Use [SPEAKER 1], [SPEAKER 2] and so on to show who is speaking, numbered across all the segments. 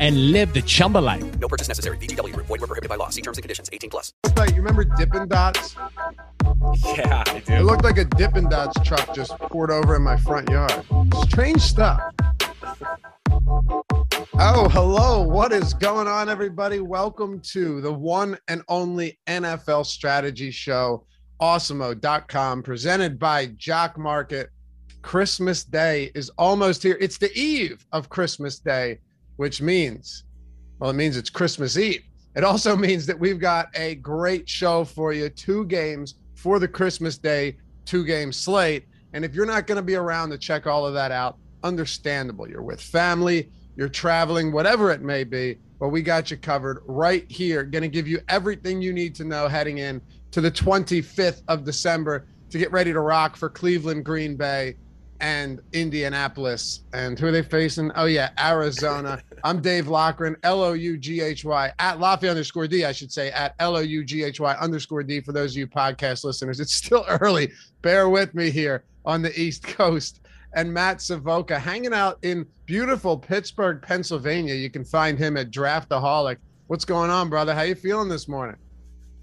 [SPEAKER 1] and live the Chumba life.
[SPEAKER 2] No purchase necessary. VGW. Void were prohibited by law. See terms and conditions. 18 plus.
[SPEAKER 3] Like, you remember Dippin' Dots?
[SPEAKER 4] Yeah, I do.
[SPEAKER 3] It looked like a Dippin' Dots truck just poured over in my front yard. Strange stuff. Oh, hello. What is going on, everybody? Welcome to the one and only NFL strategy show, awesemo.com, presented by Jock Market. Christmas Day is almost here. It's the eve of Christmas Day, which means, well, it means it's Christmas Eve. It also means that we've got a great show for you. Two games for the Christmas Day two game slate. And if you're not going to be around to check all of that out, understandable. You're with family, you're traveling, whatever it may be. But we got you covered right here. Going to give you everything you need to know heading in to the 25th of December to get ready to rock for Cleveland, Green Bay, and Indianapolis. And who are they facing? Oh, yeah, Arizona. I'm Dave Loughran, L O U G H Y, at Lafayette underscore D, I should say, at L O U G H Y underscore D for those of you podcast listeners. It's still early. Bear with me here on the East Coast. And Matt Savoca hanging out in beautiful Pittsburgh, Pennsylvania. You can find him at Draftaholic. What's going on, brother? How you feeling this morning?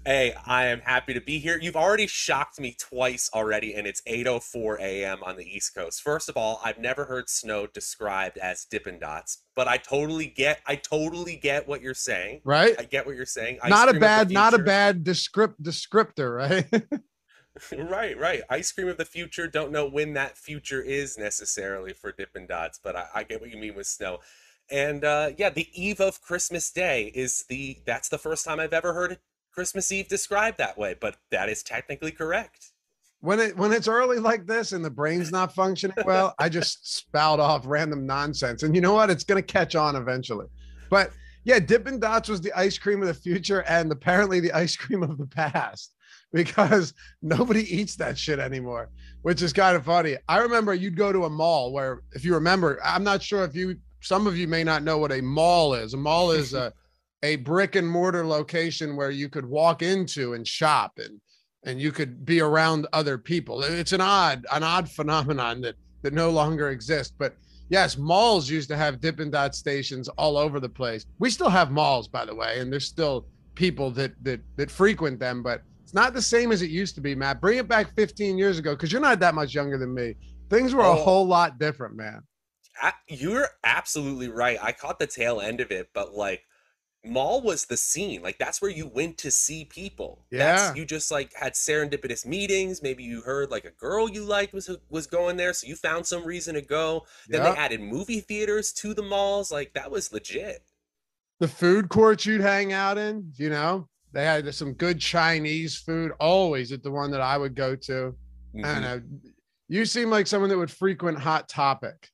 [SPEAKER 4] Hey, I am happy to be here. You've already shocked me twice already, and it's 8:04 a.m. on the East Coast. First of all, I've never heard snow described as Dippin' Dots, but I totally get. I totally get what you're saying.
[SPEAKER 3] Right?
[SPEAKER 4] I get what you're saying. Ice
[SPEAKER 3] not a
[SPEAKER 4] cream of the
[SPEAKER 3] bad, not a bad descript descriptor, right?
[SPEAKER 4] right, right. Ice cream of the future. Don't know when that future is necessarily for Dippin' Dots, but I, I get what you mean with snow. And uh, yeah, the eve of Christmas Day is the. That's the first time I've ever heard Christmas Eve described that way, but that is technically correct.
[SPEAKER 3] when it when it's early like this and the brain's not functioning well, I just spout off random nonsense. And you know what? It's gonna catch on eventually. But yeah, Dippin' Dots was the ice cream of the future and apparently the ice cream of the past because nobody eats that shit anymore, which is kind of funny. I remember you'd go to a mall where, if you remember, I'm not sure if you, some of you may not know what a mall is. A mall is a, a brick and mortar location where you could walk into and shop and and you could be around other people. It's an odd, an odd phenomenon that that no longer exists. But yes, malls used to have Dippin' Dot stations all over the place. We still have malls, by the way, and there's still people that that that frequent them, but it's not the same as it used to be, Matt. Bring it back 15 years ago, because you're not that much younger than me. Things were a
[SPEAKER 4] Oh.
[SPEAKER 3] whole lot different, man.
[SPEAKER 4] A- You're absolutely right. I caught the tail end of it, but like mall was the scene. Like that's where you went to see people. That's,
[SPEAKER 3] Yeah.
[SPEAKER 4] you just like had serendipitous meetings. Maybe you heard like a girl you liked was was going there, so you found some reason to go. Then
[SPEAKER 3] Yeah.
[SPEAKER 4] they added movie theaters to the malls. Like that was legit.
[SPEAKER 3] the food courts you'd hang out in, you know, they had some good Chinese food always at the one that I would go to. I
[SPEAKER 4] Mhm.
[SPEAKER 3] don't know. You seem like someone that would frequent Hot Topic.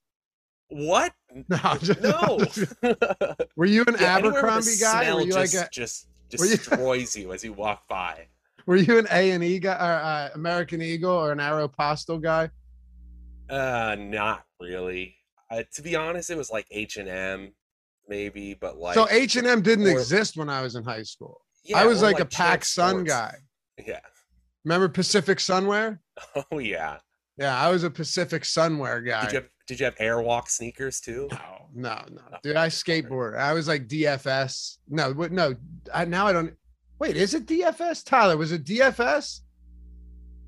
[SPEAKER 4] What?
[SPEAKER 3] No, just-
[SPEAKER 4] No.
[SPEAKER 3] Were you an
[SPEAKER 4] Yeah,
[SPEAKER 3] Abercrombie guy? Were you like
[SPEAKER 4] just,
[SPEAKER 3] a
[SPEAKER 4] just
[SPEAKER 3] were you-
[SPEAKER 4] destroys you as you walk by.
[SPEAKER 3] Were you an A and E guy, or uh, American Eagle, or an Aeropostale guy?
[SPEAKER 4] Uh, not really. Uh, to be honest, it was like H and M, maybe, but like
[SPEAKER 3] so H and M didn't
[SPEAKER 4] or-
[SPEAKER 3] exist when I was in high school.
[SPEAKER 4] yeah,
[SPEAKER 3] I was
[SPEAKER 4] or
[SPEAKER 3] like, a Pac Sun guy.
[SPEAKER 4] Yeah.
[SPEAKER 3] Remember Pacific Sunwear?
[SPEAKER 4] Oh yeah.
[SPEAKER 3] Yeah, I was a Pacific Sunwear guy.
[SPEAKER 4] Did you have Did you have Airwalk sneakers too?
[SPEAKER 3] No, no, no, dude. I skateboard. I was like DFS. No. No, I now I don't. Wait, is it DFS? Tyler, was it DFS?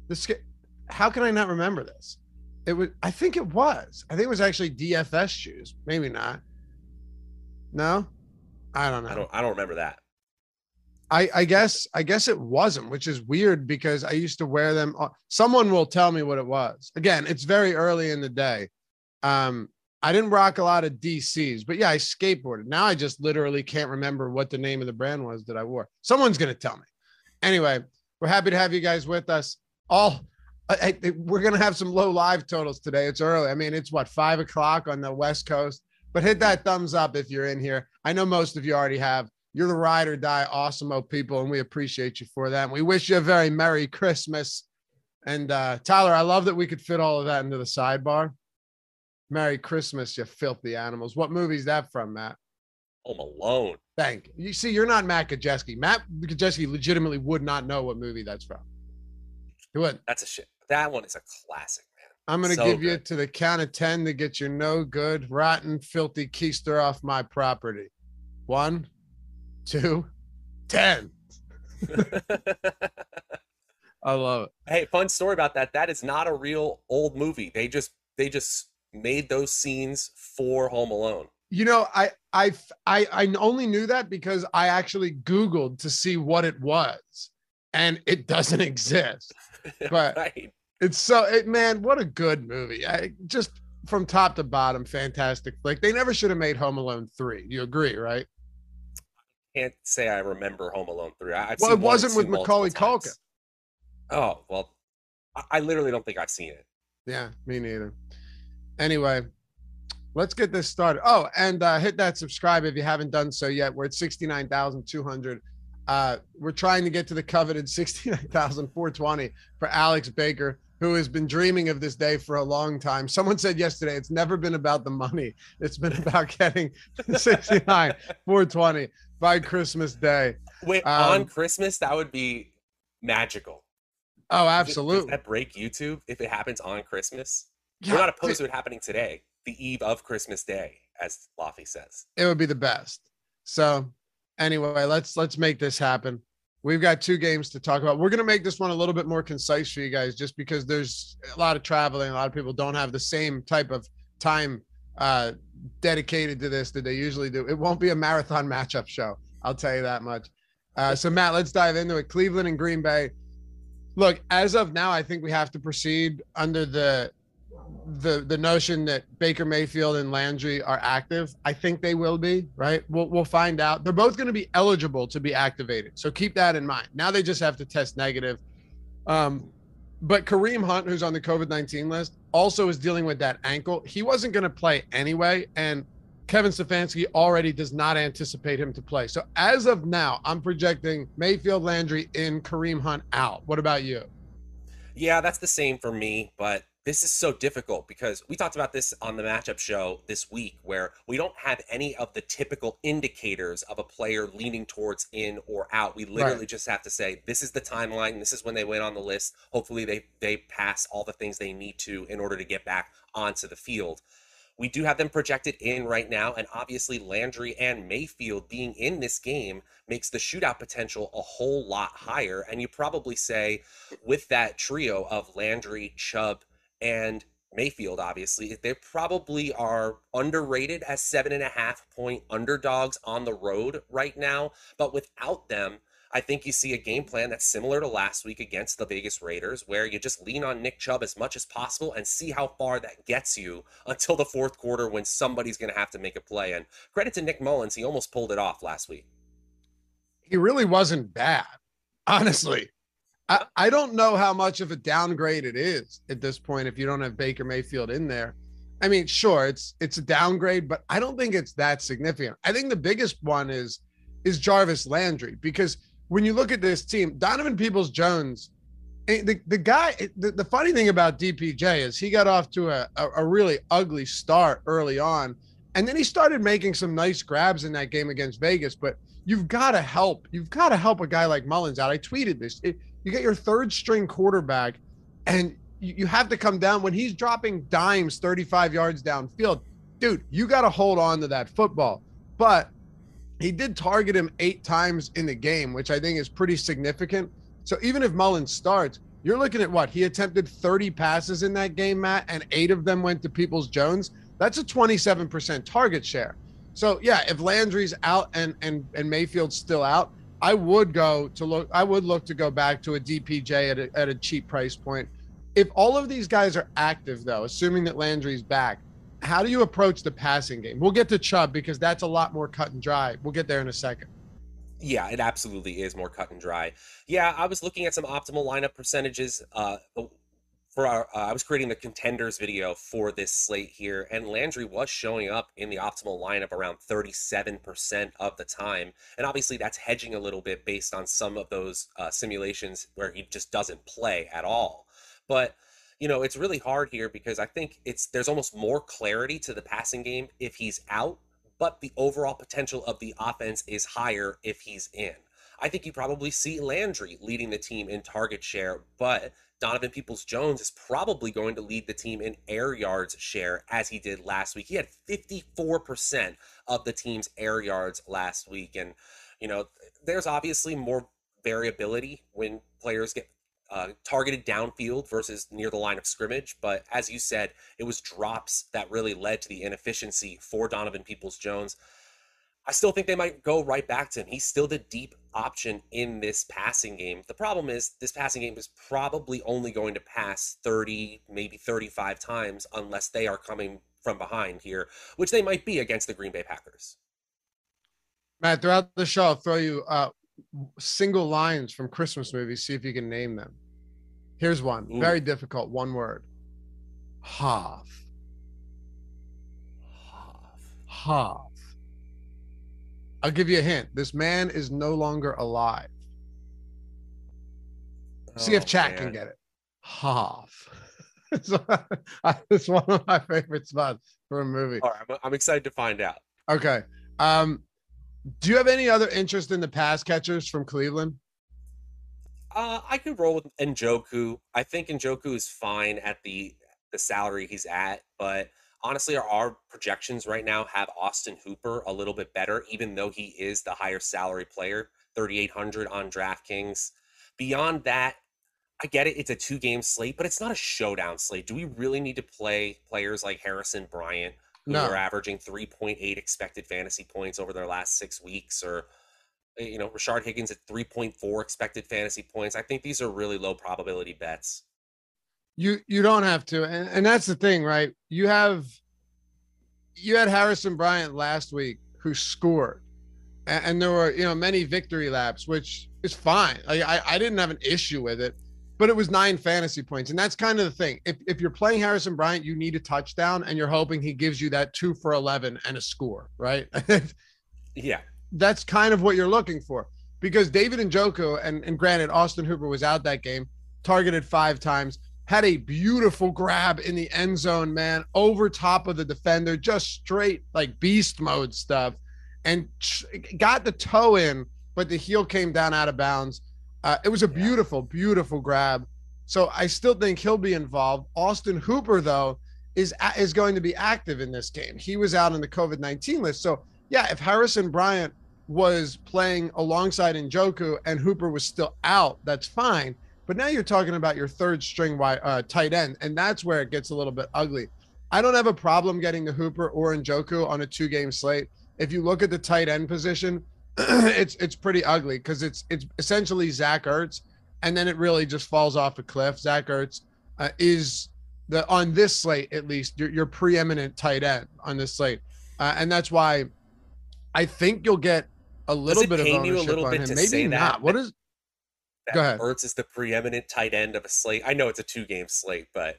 [SPEAKER 3] The ska- How can I not remember this? It was. I think it was. I think it was actually DFS shoes. Maybe not. No. I don't know.
[SPEAKER 4] I don't. I don't remember that.
[SPEAKER 3] I, I guess I guess it wasn't, which is weird because I used to wear them. Someone will tell me what it was. Again, it's very early in the day. Um, I didn't rock a lot of DCs, but yeah, I skateboarded. Now I just literally can't remember what the name of the brand was that I wore. Someone's gonna tell me. Anyway, we're happy to have you guys with us. All I, I- we're gonna have some low live totals today. It's early. I mean, it's what five o'clock on the West Coast. But hit that thumbs up if you're in here. I know most of you already have. You're the ride or die awesome people, and we appreciate you for that. And we wish you a very Merry Christmas. And uh, Tyler, I love that we could fit all of that into the sidebar. Merry Christmas, you filthy animals. What movie is that from, Matt?
[SPEAKER 4] Home Alone.
[SPEAKER 3] Thank you. See, you're not Matt Kajeski. Matt Kajeski legitimately would not know what movie that's from. He would.
[SPEAKER 4] That's a shit. That one is a classic, man.
[SPEAKER 3] I'm going to
[SPEAKER 4] So
[SPEAKER 3] give you to the count of 10 to get your no good, rotten, filthy keister off my property. One, two, ten. I love it.
[SPEAKER 4] hey, fun story about that. That is not a real old movie. They just they just made those scenes for Home Alone.
[SPEAKER 3] You know, I I I I only knew that because I actually Googled to see what it was, and it doesn't exist. But-
[SPEAKER 4] right.
[SPEAKER 3] It's so it man, what a good movie. I just from top to bottom, fantastic flick. They never should have made Home Alone 3. You agree, right?
[SPEAKER 4] Can't say I remember Home Alone 3. I-
[SPEAKER 3] Well, it wasn't with Macaulay Culkin.
[SPEAKER 4] Oh, well, I, I literally don't think I've seen it.
[SPEAKER 3] Yeah, me neither. Anyway, let's get this started. Oh, and uh, hit that subscribe if you haven't done so yet. We're at 69,200. Uh, we're trying to get to the coveted 69,420 for Alex Baker, who has been dreaming of this day for a long time. Someone said yesterday, it's never been about the money. It's been about getting 69, 420 by Christmas Day.
[SPEAKER 4] Wait,
[SPEAKER 3] Um,
[SPEAKER 4] on Christmas, that would be magical.
[SPEAKER 3] Oh,
[SPEAKER 4] Does
[SPEAKER 3] absolutely.
[SPEAKER 4] Does that break YouTube if it happens on Christmas?
[SPEAKER 3] Yeah,
[SPEAKER 4] We're not opposed to it happening today, the eve of Christmas Day, as Loughy says.
[SPEAKER 3] it would be the best. So anyway, let's let's make this happen. We've got two games to talk about. We're gonna make this one a little bit more concise for you guys, just because there's a lot of traveling. A lot of people don't have the same type of time uh, dedicated to this that they usually do. It won't be a marathon matchup show. I'll tell you that much. Uh, so Matt, let's dive into it. Cleveland and Green Bay. Look, as of now, I think we have to proceed under the the the notion that Baker Mayfield and Landry are active. I think they will be, right? We'll we'll find out. They're both going to be eligible to be activated. So keep that in mind. Now they just have to test negative. Um but Kareem Hunt, who's on the COVID 19 list, also is dealing with that ankle. He wasn't going to play anyway. And Kevin Stefanski already does not anticipate him to play. So as of now, I'm projecting Mayfield Landry in, Kareem Hunt out. What about you?
[SPEAKER 4] Yeah, that's the same for me, but this is so difficult because we talked about this on the matchup show this week where we don't have any of the typical indicators of a player leaning towards in or out. We literally just have to say this is the timeline, this is when they went on the list. Hopefully they they pass all the things they need to in order to get back onto the field. We do have them projected in right now, and obviously Landry and Mayfield being in this game makes the shootout potential a whole lot higher. And you probably say, with that trio of Landry, Chubb, and Mayfield, obviously, they probably are underrated as seven and a half point underdogs on the road right now. But without them, I think you see a game plan that's similar to last week against the Vegas Raiders, where you just lean on Nick Chubb as much as possible and see how far that gets you until the fourth quarter when somebody's going to have to make a play. And credit to Nick Mullens, he almost pulled it off last week.
[SPEAKER 3] he really wasn't bad, honestly. I, I don't know how much of a downgrade it is at this point if you don't have Baker Mayfield in there. I mean, sure, it's it's a downgrade, but I don't think it's that significant. I think the biggest one is is Jarvis Landry because when you look at this team, Donovan Peoples Jones, eh, the, the guy, eh, the, the funny thing about DPJ is he got off to a, a, a really ugly start early on. And then he started making some nice grabs in that game against Vegas. But you've got to help. You've got to help a guy like Mullens out. I tweeted this. It, you get your third string quarterback, and you, you have to come down when he's dropping dimes 35 yards downfield. Dude, you got to hold on to that football. But he did target him eight times in the game, which I think is pretty significant. So even if Mullens starts, you're looking at what? He attempted 30 passes in that game, Matt, and eight of them went to Peoples Jones. That's a 27% target share. So yeah, if Landry's out and and and Mayfield's still out, I would go to look. I would look to go back to a DPJ at a, at a cheap price point. If all of these guys are active, though, assuming that Landry's back, how do you approach the passing game? We'll get to Chubb because that's a lot more cut and dry. We'll get there in a second.
[SPEAKER 4] Yeah, it absolutely is more cut and dry. Yeah, I was looking at some optimal lineup percentages. Uh, for our, uh, I was creating the contenders video for this slate here, and Landry was showing up in the optimal lineup around 37% of the time. And obviously, that's hedging a little bit based on some of those uh, simulations where he just doesn't play at all. But you know, it's really hard here because I think it's there's almost more clarity to the passing game if he's out, but the overall potential of the offense is higher if he's in. I think you probably see Landry leading the team in target share, but Donovan Peoples Jones is probably going to lead the team in air yards share as he did last week. He had 54% of the team's air yards last week. And, you know, there's obviously more variability when players get uh, targeted downfield versus near the line of scrimmage. But as you said, it was drops that really led to the inefficiency for Donovan Peoples Jones. I still think they might go right back to him. He's still the deep option in this passing game. The problem is this passing game is probably only going to pass 30, maybe 35 times unless they are coming from behind here, which they might be against the Green Bay Packers.
[SPEAKER 3] Matt, throughout the show, I'll throw you uh, single lines from Christmas movies. See if you can name them. Here's one. Ooh. Very difficult. One word. Half. Half. Half. I'll give you a hint. This man is no longer alive. See if oh, chat man. can get it. Half. it's one of my favorite spots for a movie.
[SPEAKER 4] All right, I'm excited to find out.
[SPEAKER 3] Okay. Um, do you have any other interest in the pass catchers from Cleveland?
[SPEAKER 4] Uh, I could roll with Njoku. I think Njoku is fine at the the salary he's at, but honestly, our, our projections right now have Austin Hooper a little bit better, even though he is the higher salary player, 3,800 on DraftKings. Beyond that, I get it. It's a two game slate, but it's not a showdown slate. Do we really need to play players like Harrison Bryant, who no. are averaging 3.8 expected fantasy points over their last six weeks, or eh, you know, Rashard Higgins at 3.4 expected fantasy points? I think these are really low probability bets.
[SPEAKER 3] You you don't have to, and, and that's the thing, right? You have you had Harrison Bryant last week who scored, and, and there were you know many victory laps, which is fine. Like, I I didn't have an issue with it, but it was nine fantasy points, and that's kind of the thing. If if you're playing Harrison Bryant, you need a touchdown, and you're hoping he gives you that two for eleven and a score, right?
[SPEAKER 4] yeah,
[SPEAKER 3] that's kind of what you're looking for because David Njoku, and and granted, Austin Hooper was out that game, targeted five times had a beautiful grab in the end zone, man, over top of the defender, just straight like beast mode stuff, and got the toe in, but the heel came down out of bounds. Uh, it was a beautiful, beautiful grab. So I still think he'll be involved. Austin Hooper, though, is is going to be active in this game. He was out on the COVID nineteen list. So yeah, if Harrison Bryant was playing alongside Njoku and Hooper was still out, that's fine. But now you're talking about your third string uh, tight end, and that's where it gets a little bit ugly. I don't have a problem getting the Hooper or Njoku on a two game slate. If you look at the tight end position, it's it's pretty ugly because it's it's essentially Zach Ertz, and then it really just falls off a cliff. Zach Ertz uh, is the on this slate at least your, your preeminent tight end on this slate, uh, and that's why I think you'll get a little bit of ownership on him. Maybe not. What is
[SPEAKER 4] that Go ahead. Ertz is the preeminent tight end of a slate. I know it's a two game slate, but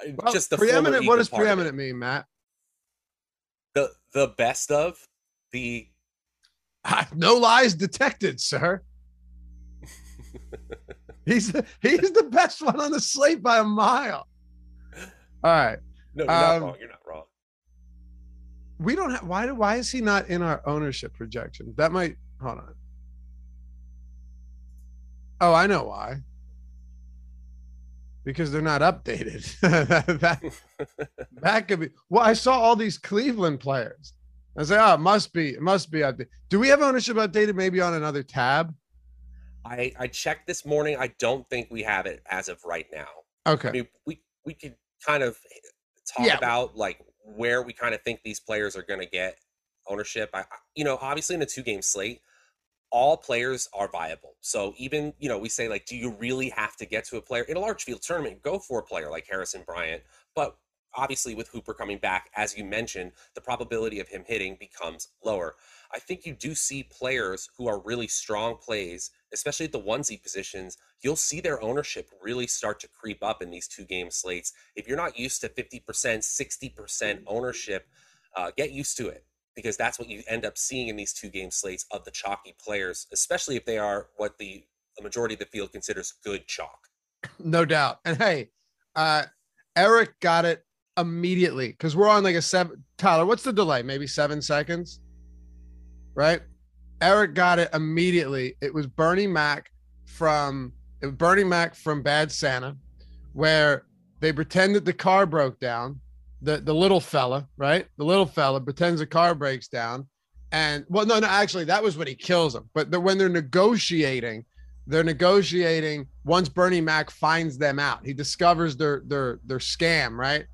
[SPEAKER 3] uh, well, just the preeminent. What does preeminent mean, Matt?
[SPEAKER 4] The the best of the.
[SPEAKER 3] no lies detected, sir. he's the, he's the best one on the slate by a mile. All right.
[SPEAKER 4] No, you're um, not wrong. You're not wrong.
[SPEAKER 3] We don't have why why is he not in our ownership projection? That might hold on. Oh, I know why. Because they're not updated. that, that could be. Well, I saw all these Cleveland players. I say, oh, it must be, it must be updated. Do we have ownership updated maybe on another tab?
[SPEAKER 4] I I checked this morning. I don't think we have it as of right now.
[SPEAKER 3] Okay.
[SPEAKER 4] I mean, we we could kind of eh, talk yeah. about like where we kind of think these players are going to get ownership. I, you know, obviously in a two game slate, all players are viable. So even, you know, we say like, do you really have to get to a player in a large field tournament? Go for a player like Harrison Bryant. But obviously with Hooper coming back, as you mentioned, the probability of him hitting becomes lower. I think you do see players who are really strong plays, especially at the onesie positions. You'll see their ownership really start to creep up in these two game slates. If you're not used to 50%, 60% ownership, uh, get used to it because that's what you end up seeing in these two game slates of the chalky players, especially if they are what the, majority of the field considers good chalk.
[SPEAKER 3] No doubt. And hey, uh, Eric got it immediately because we're on like a seven. Tyler, what's the delay? Maybe seven seconds, right? Eric got it immediately. It was Bernie Mac from Bernie Mac from Bad Santa, where they pretend that the car broke down the the little fella, right? The little fella pretends a car breaks down, and well, no, no, actually, that was when he kills him. But the, when they're negotiating, they're negotiating. Once Bernie Mac finds them out, he discovers their their their scam, right?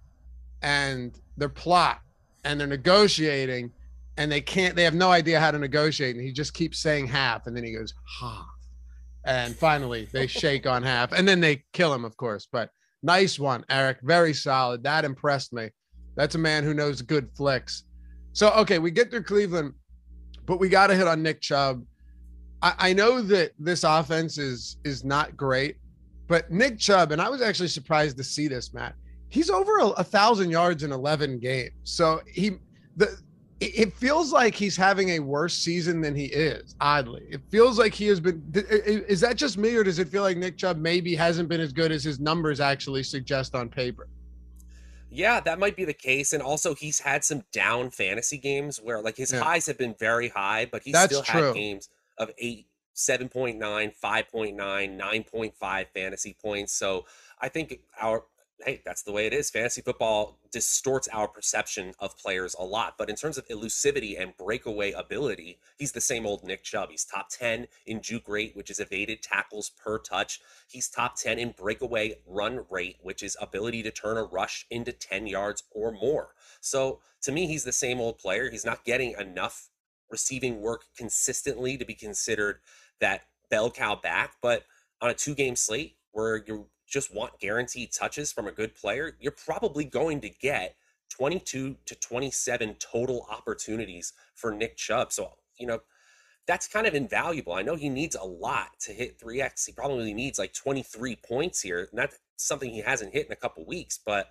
[SPEAKER 3] And their plot, and they're negotiating, and they can't. They have no idea how to negotiate, and he just keeps saying half, and then he goes half, and finally they shake on half, and then they kill him, of course. But nice one, Eric. Very solid. That impressed me. That's a man who knows good flicks. So okay, we get through Cleveland, but we got to hit on Nick Chubb. I, I know that this offense is is not great, but Nick Chubb, and I was actually surprised to see this, Matt. He's over a, a thousand yards in eleven games. So he the it feels like he's having a worse season than he is. Oddly, it feels like he has been. Is that just me, or does it feel like Nick Chubb maybe hasn't been as good as his numbers actually suggest on paper?
[SPEAKER 4] Yeah, that might be the case. And also, he's had some down fantasy games where, like, his yeah. highs have been very high, but he's That's still true. had games of eight, 7.9, 5.9, 9.5 fantasy points. So I think our hey, that's the way it is. Fantasy football distorts our perception of players a lot. But in terms of elusivity and breakaway ability, he's the same old Nick Chubb. He's top 10 in juke rate, which is evaded tackles per touch. He's top 10 in breakaway run rate, which is ability to turn a rush into 10 yards or more. So to me, he's the same old player. He's not getting enough receiving work consistently to be considered that bell cow back. But on a two game slate where you're just want guaranteed touches from a good player, you're probably going to get 22 to 27 total opportunities for Nick Chubb. So, you know, that's kind of invaluable. I know he needs a lot to hit 3x. He probably needs like 23 points here. And that's something he hasn't hit in a couple weeks, but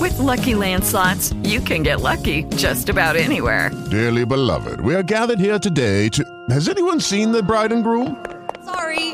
[SPEAKER 5] with lucky landslots, you can get lucky just about anywhere.
[SPEAKER 6] Dearly beloved, we are gathered here today to has anyone seen the bride and groom?
[SPEAKER 7] Sorry,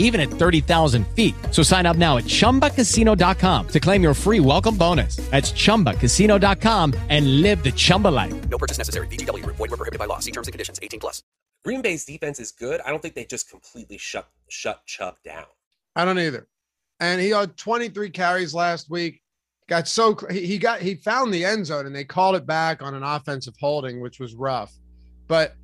[SPEAKER 1] even at 30,000 feet. So sign up now at ChumbaCasino.com to claim your free welcome bonus. That's ChumbaCasino.com and live the Chumba life.
[SPEAKER 2] No purchase necessary. VGW. Void were prohibited by law. See terms and conditions. 18 plus.
[SPEAKER 4] Green Bay's defense is good. I don't think they just completely shut shut Chubb down.
[SPEAKER 3] I don't either. And he had 23 carries last week. Got so he got he found the end zone and they called it back on an offensive holding, which was rough. But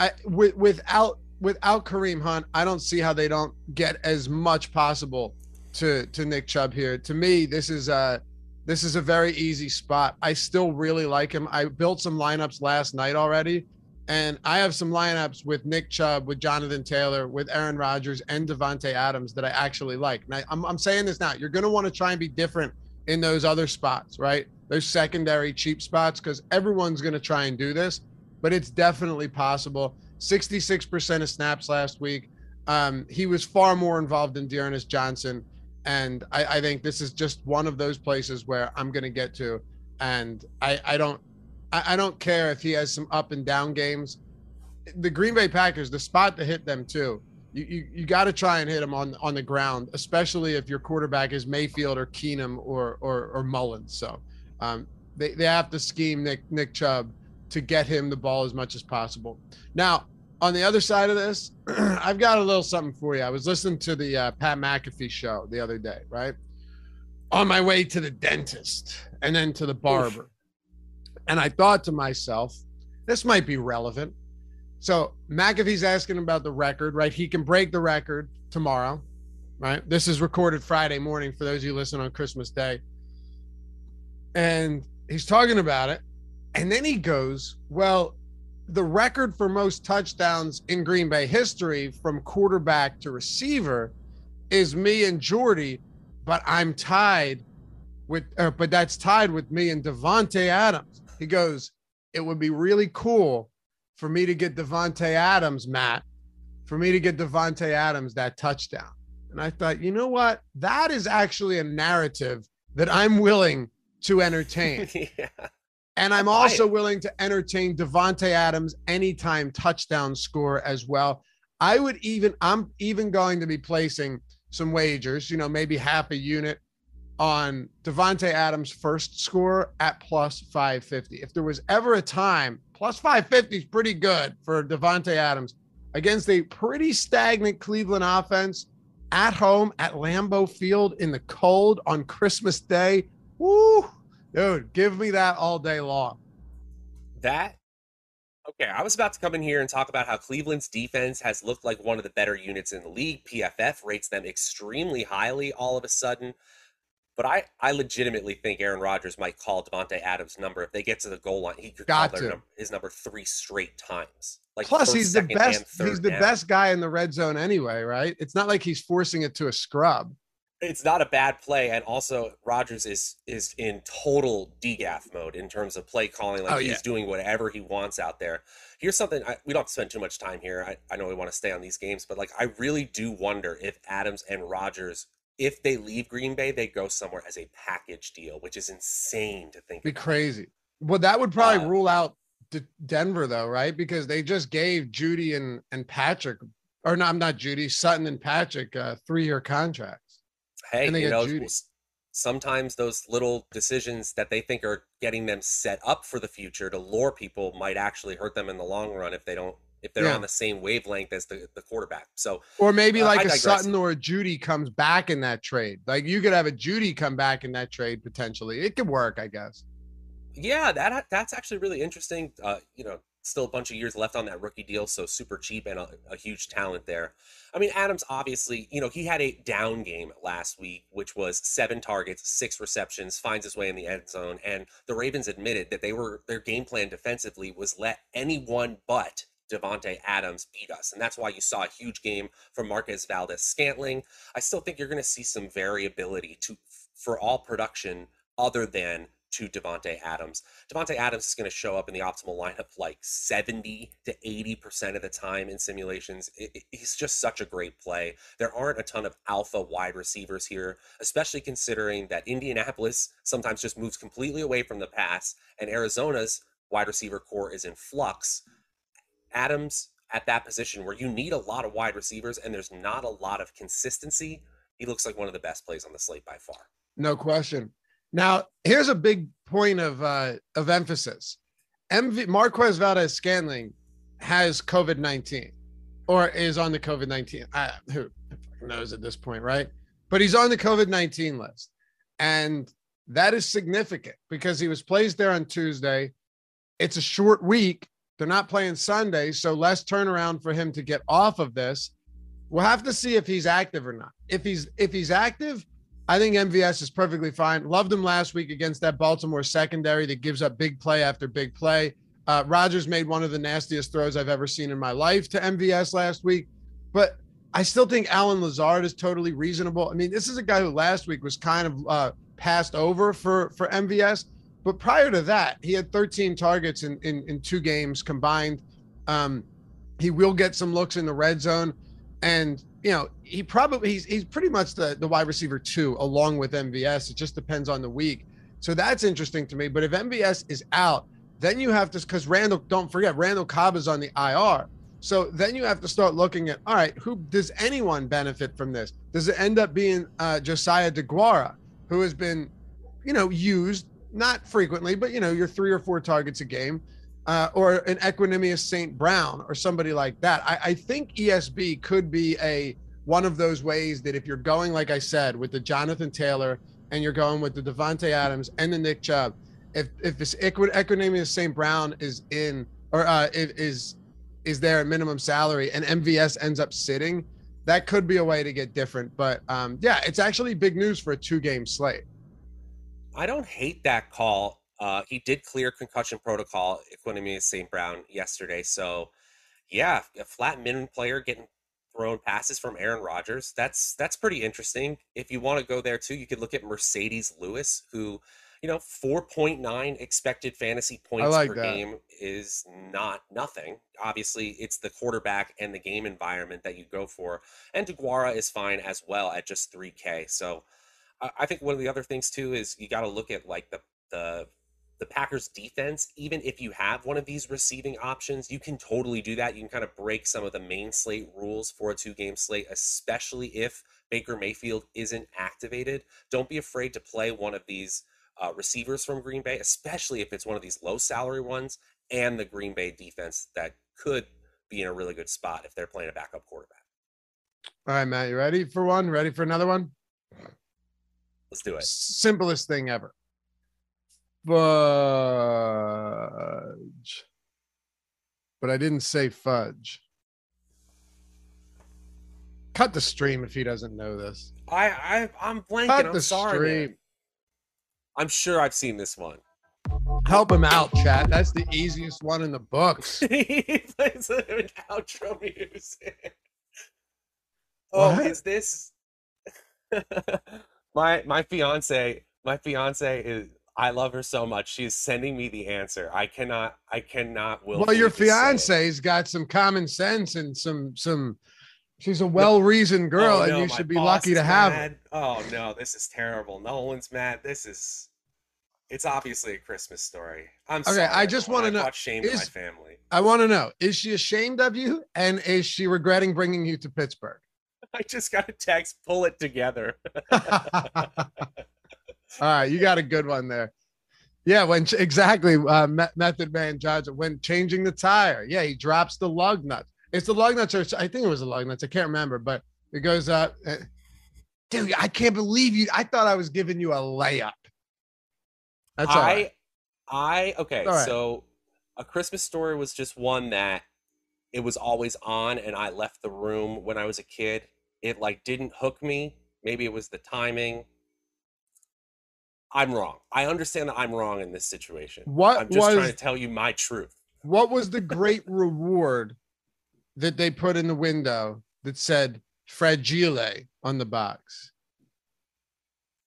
[SPEAKER 3] I, with, without without Kareem Hunt, I don't see how they don't get as much possible to to Nick Chubb here. To me, this is a this is a very easy spot. I still really like him. I built some lineups last night already, and I have some lineups with Nick Chubb, with Jonathan Taylor, with Aaron Rodgers, and Davante Adams that I actually like. I'm I'm saying this now. You're going to want to try and be different in those other spots, right? Those secondary cheap spots, because everyone's going to try and do this, but it's definitely possible. 66% of snaps last week. Um, he was far more involved in D'Ernest Johnson. And I, I, think this is just one of those places where I'm going to get to. And I, I don't, I, I don't care if he has some up and down games. The Green Bay Packers, the spot to hit them too You you, you got to try and hit them on on the ground, especially if your quarterback is Mayfield or Keenum or or, or Mullens. So um, they they have to scheme Nick Nick Chubb to get him the ball as much as possible. Now on the other side of this, I've got a little something for you. I was listening to the uh, Pat McAfee show the other day, right? On my way to the dentist and then to the barber. Oof. And I thought to myself, this might be relevant. So McAfee's asking about the record, right? He can break the record tomorrow, right? This is recorded Friday morning for those of you listening on Christmas Day. And he's talking about it. And then he goes, Well, the record for most touchdowns in Green Bay history from quarterback to receiver is me and Jordy, but I'm tied with, uh, but that's tied with me and Davante Adams. He goes, it would be really cool for me to get Davante Adams, Matt, for me to get Davante Adams that touchdown. And I thought, you know what? That is actually a narrative that I'm willing to entertain. yeah. And I'm also willing to entertain Davante Adams anytime touchdown score as well. I would even I'm even going to be placing some wagers, you know, maybe half a unit on Davante Adams' first score at plus 550. If there was ever a time, plus 550 is pretty good for Davante Adams against a pretty stagnant Cleveland offense at home at Lambeau Field in the cold on Christmas Day. Woo! Dude, give me that all day long.
[SPEAKER 4] That Okay, I was about to come in here and talk about how Cleveland's defense has looked like one of the better units in the league. PFF rates them extremely highly all of a sudden. But I, I legitimately think Aaron Rodgers might call Davante Adams' number if they get to the goal line. He could Got call number, his number three straight times.
[SPEAKER 3] Like plus, first, he's the best. He's the down. best guy in the red zone anyway, right? It's not like he's forcing it to a scrub
[SPEAKER 4] it's not a bad play, and also Rodgers is is in total DGAF mode in terms of play calling. Like oh, he's yeah. doing whatever he wants out there. Here's something I, we don't have to spend too much time here. I, I know we want to stay on these games, but like I really do wonder if Adams and Rodgers, if they leave Green Bay, they go somewhere as a package deal, which is insane to think.
[SPEAKER 3] Be about. crazy. Well, that would probably uh, rule out D- Denver though, right? Because they just gave Jeudy and and Patrick, or no, I'm not Jeudy Sutton and Patrick, uh, three year contract
[SPEAKER 4] hey, you know, sometimes those little decisions that they think are getting them set up for the future to lure people might actually hurt them in the long run if they don't if they're yeah. on the same wavelength as the, the quarterback. So
[SPEAKER 3] or maybe uh, like a Sutton or a Jeudy comes back in that trade. Like you could have a Jeudy come back in that trade potentially. It could work, I guess.
[SPEAKER 4] Yeah, that that's actually really interesting. Uh, you know, still a bunch of years left on that rookie deal, so super cheap and a, a, huge talent there. I mean, Adams obviously, you know, he had a down game last week, which was seven targets, six receptions, finds his way in the end zone, and the Ravens admitted that they were their game plan defensively was let anyone but Davante Adams beat us. And that's why you saw a huge game from Marquez Valdes-Scantling. I still think you're going to see some variability to for all production other than to Davante Adams. Davante Adams is going to show up in the optimal lineup like 70 to 80% of the time in simulations. It, it, he's just such a great play. There aren't a ton of alpha wide receivers here, especially considering that Indianapolis sometimes just moves completely away from the pass and Arizona's wide receiver core is in flux. Adams at that position where you need a lot of wide receivers and there's not a lot of consistency, he looks like one of the best plays on the slate by far.
[SPEAKER 3] No question. Now, here's a big point of uh, of emphasis. MV Marquez Valdes-Scantling has COVID nineteen, or is on the COVID nineteen. Who knows at this point, right? But he's on the COVID nineteen list, and that is significant because he was placed there on Tuesday. It's a short week. They're not playing Sunday, so less turnaround for him to get off of this. We'll have to see if he's active or not. If he's if he's active, I think MVS is perfectly fine. Loved him last week against that Baltimore secondary that gives up big play after big play. Uh, Rodgers made one of the nastiest throws I've ever seen in my life to MVS last week, but I still think Allen Lazard is totally reasonable. I mean, this is a guy who last week was kind of uh, passed over for for MVS, but prior to that, he had 13 targets in in, in two games combined. Um, he will get some looks in the red zone, and you know, he probably he's he's pretty much the the wide receiver two along with MVS. It just depends on the week. So that's interesting to me. But if MVS is out, then you have to because Randall, don't forget, Randall Cobb is on the IR. So then you have to start looking at all right, who does anyone benefit from this? Does it end up being uh, Josiah Deguara, who has been, you know, used not frequently, but you know, your three or four targets a game, uh, or an Equanimous St. Brown or somebody like that. I, I think ESB could be a one of those ways that if you're going, like I said, with the Jonathan Taylor and you're going with the Davante Adams and the Nick Chubb, if if this Equanimous St. Brown is in or uh, is is there at minimum salary and MVS ends up sitting, that could be a way to get different. But um, yeah, it's actually big news for a two game slate.
[SPEAKER 4] I don't hate that call. Uh, he did clear concussion protocol, Equanimous St. Brown yesterday. So, yeah, a flat minimum player getting thrown passes from Aaron Rodgers. That's that's pretty interesting. If you want to go there too, you could look at Marcedes Lewis, who you know, 4.9 expected fantasy points
[SPEAKER 3] like
[SPEAKER 4] per
[SPEAKER 3] that.
[SPEAKER 4] game is not nothing. Obviously, it's the quarterback and the game environment that you go for. And Deguara is fine as well at just 3K. So I I think one of the other things too is you got to look at like the the the Packers defense, even if you have one of these receiving options, you can totally do that. You can kind of break some of the main slate rules for a two game slate, especially if Baker Mayfield isn't activated. Don't be afraid to play one of these uh, receivers from Green Bay, especially if it's one of these low salary ones and the Green Bay defense that could be in a really good spot if they're playing a backup quarterback.
[SPEAKER 3] All right, Matt, you ready for one? Ready for another one?
[SPEAKER 4] Let's do it.
[SPEAKER 3] Simplest thing ever. Fudge. But I didn't say fudge. Cut the stream if he doesn't know this.
[SPEAKER 4] I, I I'm blanking.
[SPEAKER 3] Cut
[SPEAKER 4] I'm
[SPEAKER 3] the
[SPEAKER 4] sorry. man.
[SPEAKER 3] stream.
[SPEAKER 4] I'm sure I've seen this one.
[SPEAKER 3] Help him out, chat. That's the easiest one in the books.
[SPEAKER 4] he plays an outro music. Oh,
[SPEAKER 3] What?
[SPEAKER 4] is this my my fiance? My fiance is. I love her so much. She's sending me the answer. I cannot. I cannot.
[SPEAKER 3] Well, your fiance's got some common sense and some some. She's a well-reasoned girl,
[SPEAKER 4] Oh,
[SPEAKER 3] and you should be lucky to have her.
[SPEAKER 4] Oh no, this is terrible. Nolan's mad. This is. It's obviously a Christmas story. I'm
[SPEAKER 3] Okay,
[SPEAKER 4] sorry.
[SPEAKER 3] I just wanna know,
[SPEAKER 4] shame to my family.
[SPEAKER 3] I want to know: Is she ashamed of you, and is she regretting bringing you to Pittsburgh?
[SPEAKER 4] I just got a text. Pull it together.
[SPEAKER 3] All right, you got a good one there. Yeah, when exactly uh, Method Man Judge when changing the tire. Yeah, he drops the lug nuts. It's the lug nuts, or I think it was the lug nuts. I can't remember, but it goes up. uh, Dude, I can't believe you. I thought I was giving you a layup. That's all
[SPEAKER 4] I,
[SPEAKER 3] right.
[SPEAKER 4] I okay.
[SPEAKER 3] Right.
[SPEAKER 4] So, a Christmas story was just one that it was always on, and I left the room when I was a kid. It like didn't hook me. Maybe it was the timing. I'm wrong. I understand that I'm wrong in this situation.
[SPEAKER 3] What
[SPEAKER 4] I'm just trying to tell you my truth.
[SPEAKER 3] What was the great reward that they put in the window that said fragile on the box?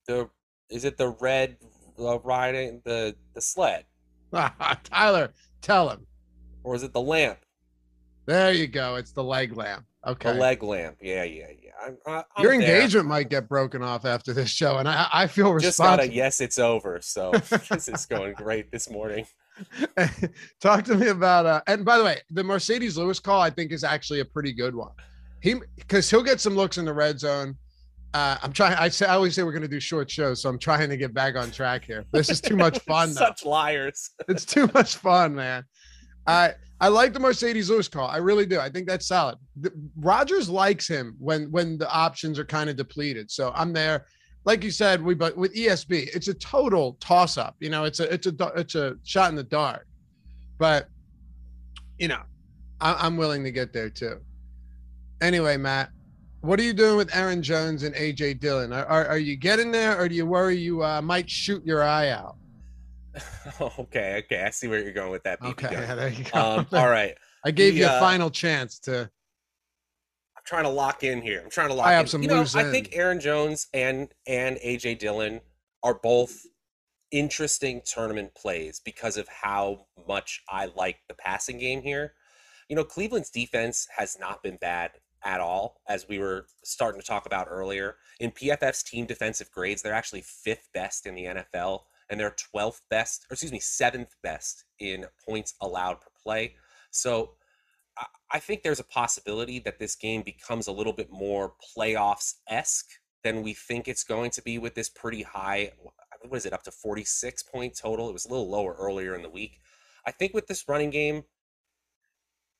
[SPEAKER 4] The is it the red uh, riding the the sled,
[SPEAKER 3] Tyler, tell him.
[SPEAKER 4] or is it the lamp?
[SPEAKER 3] There you go. It's the leg lamp. Okay.
[SPEAKER 4] The leg lamp. Yeah, yeah, yeah. I'm, I'm
[SPEAKER 3] Your
[SPEAKER 4] there.
[SPEAKER 3] engagement might get broken off after this show, and I, I feel responsible.
[SPEAKER 4] just got a yes, it's over. So this is going great this morning.
[SPEAKER 3] Talk to me about. Uh, and by the way, the Marcedes Lewis call I think is actually a pretty good one. He because he'll get some looks in the red zone. Uh, I'm trying. I say I always say we're going to do short shows, so I'm trying to get back on track here. This is too much fun. though.
[SPEAKER 4] Such liars.
[SPEAKER 3] It's too much fun, man. I I like the Marcedes Lewis call. I really do. I think that's solid. The, Rodgers likes him when when the options are kind of depleted. So I'm there. Like you said, we but with ESB, it's a total toss up. You know, it's a it's a it's a shot in the dark. But you know, I, I'm willing to get there too. Anyway, Matt, what are you doing with Aaron Jones and AJ Dillon? Are, are, are you getting there, or do you worry you uh, might shoot your eye out?
[SPEAKER 4] okay, okay. I see where you're going with that. BB
[SPEAKER 3] Okay,
[SPEAKER 4] gun.
[SPEAKER 3] there you go.
[SPEAKER 4] Um, all right.
[SPEAKER 3] I gave
[SPEAKER 4] The,
[SPEAKER 3] you a
[SPEAKER 4] uh,
[SPEAKER 3] final chance to.
[SPEAKER 4] I'm trying to lock in here. I'm trying to lock
[SPEAKER 3] I have
[SPEAKER 4] in.
[SPEAKER 3] some
[SPEAKER 4] you know, I think. Aaron Jones and and AJ Dillon are both interesting tournament plays because of how much I like the passing game here. You know, Cleveland's defense has not been bad at all, as we were starting to talk about earlier. In PFF's team defensive grades, they're actually fifth best in the NFL, and they're 12th best, or excuse me, seventh best in points allowed per play. So I- think there's a possibility that this game becomes a little bit more playoffs esque than we think it's going to be with this pretty high. What is it up to 46 point total? It was a little lower earlier in the week. I think with this running game,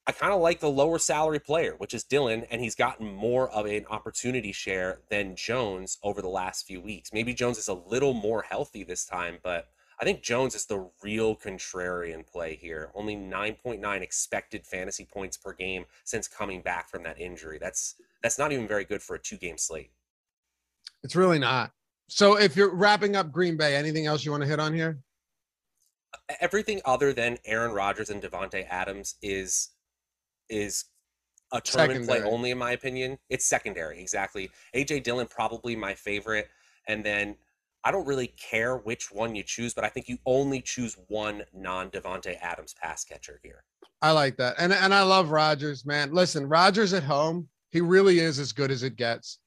[SPEAKER 4] I kind of like the lower salary player, which is Dillon, and he's gotten more of an opportunity share than Jones over the last few weeks. Maybe Jones is a little more healthy this time, but I think Jones is the real contrarian play here. Only 9.9 expected fantasy points per game since coming back from that injury. That's that's not even very good for a two-game slate.
[SPEAKER 3] It's really not. So if you're wrapping up Green Bay, anything else you want to hit on here?
[SPEAKER 4] Everything other than Aaron Rodgers and Davante Adams is is a tournament play only in my opinion. It's secondary, exactly. AJ Dillon probably my favorite, and then I don't really care which one you choose, but I think you only choose one non Davante Adams pass catcher here.
[SPEAKER 3] I like that. And and I love Rodgers, man. Listen, Rodgers at home, he really is as good as it gets.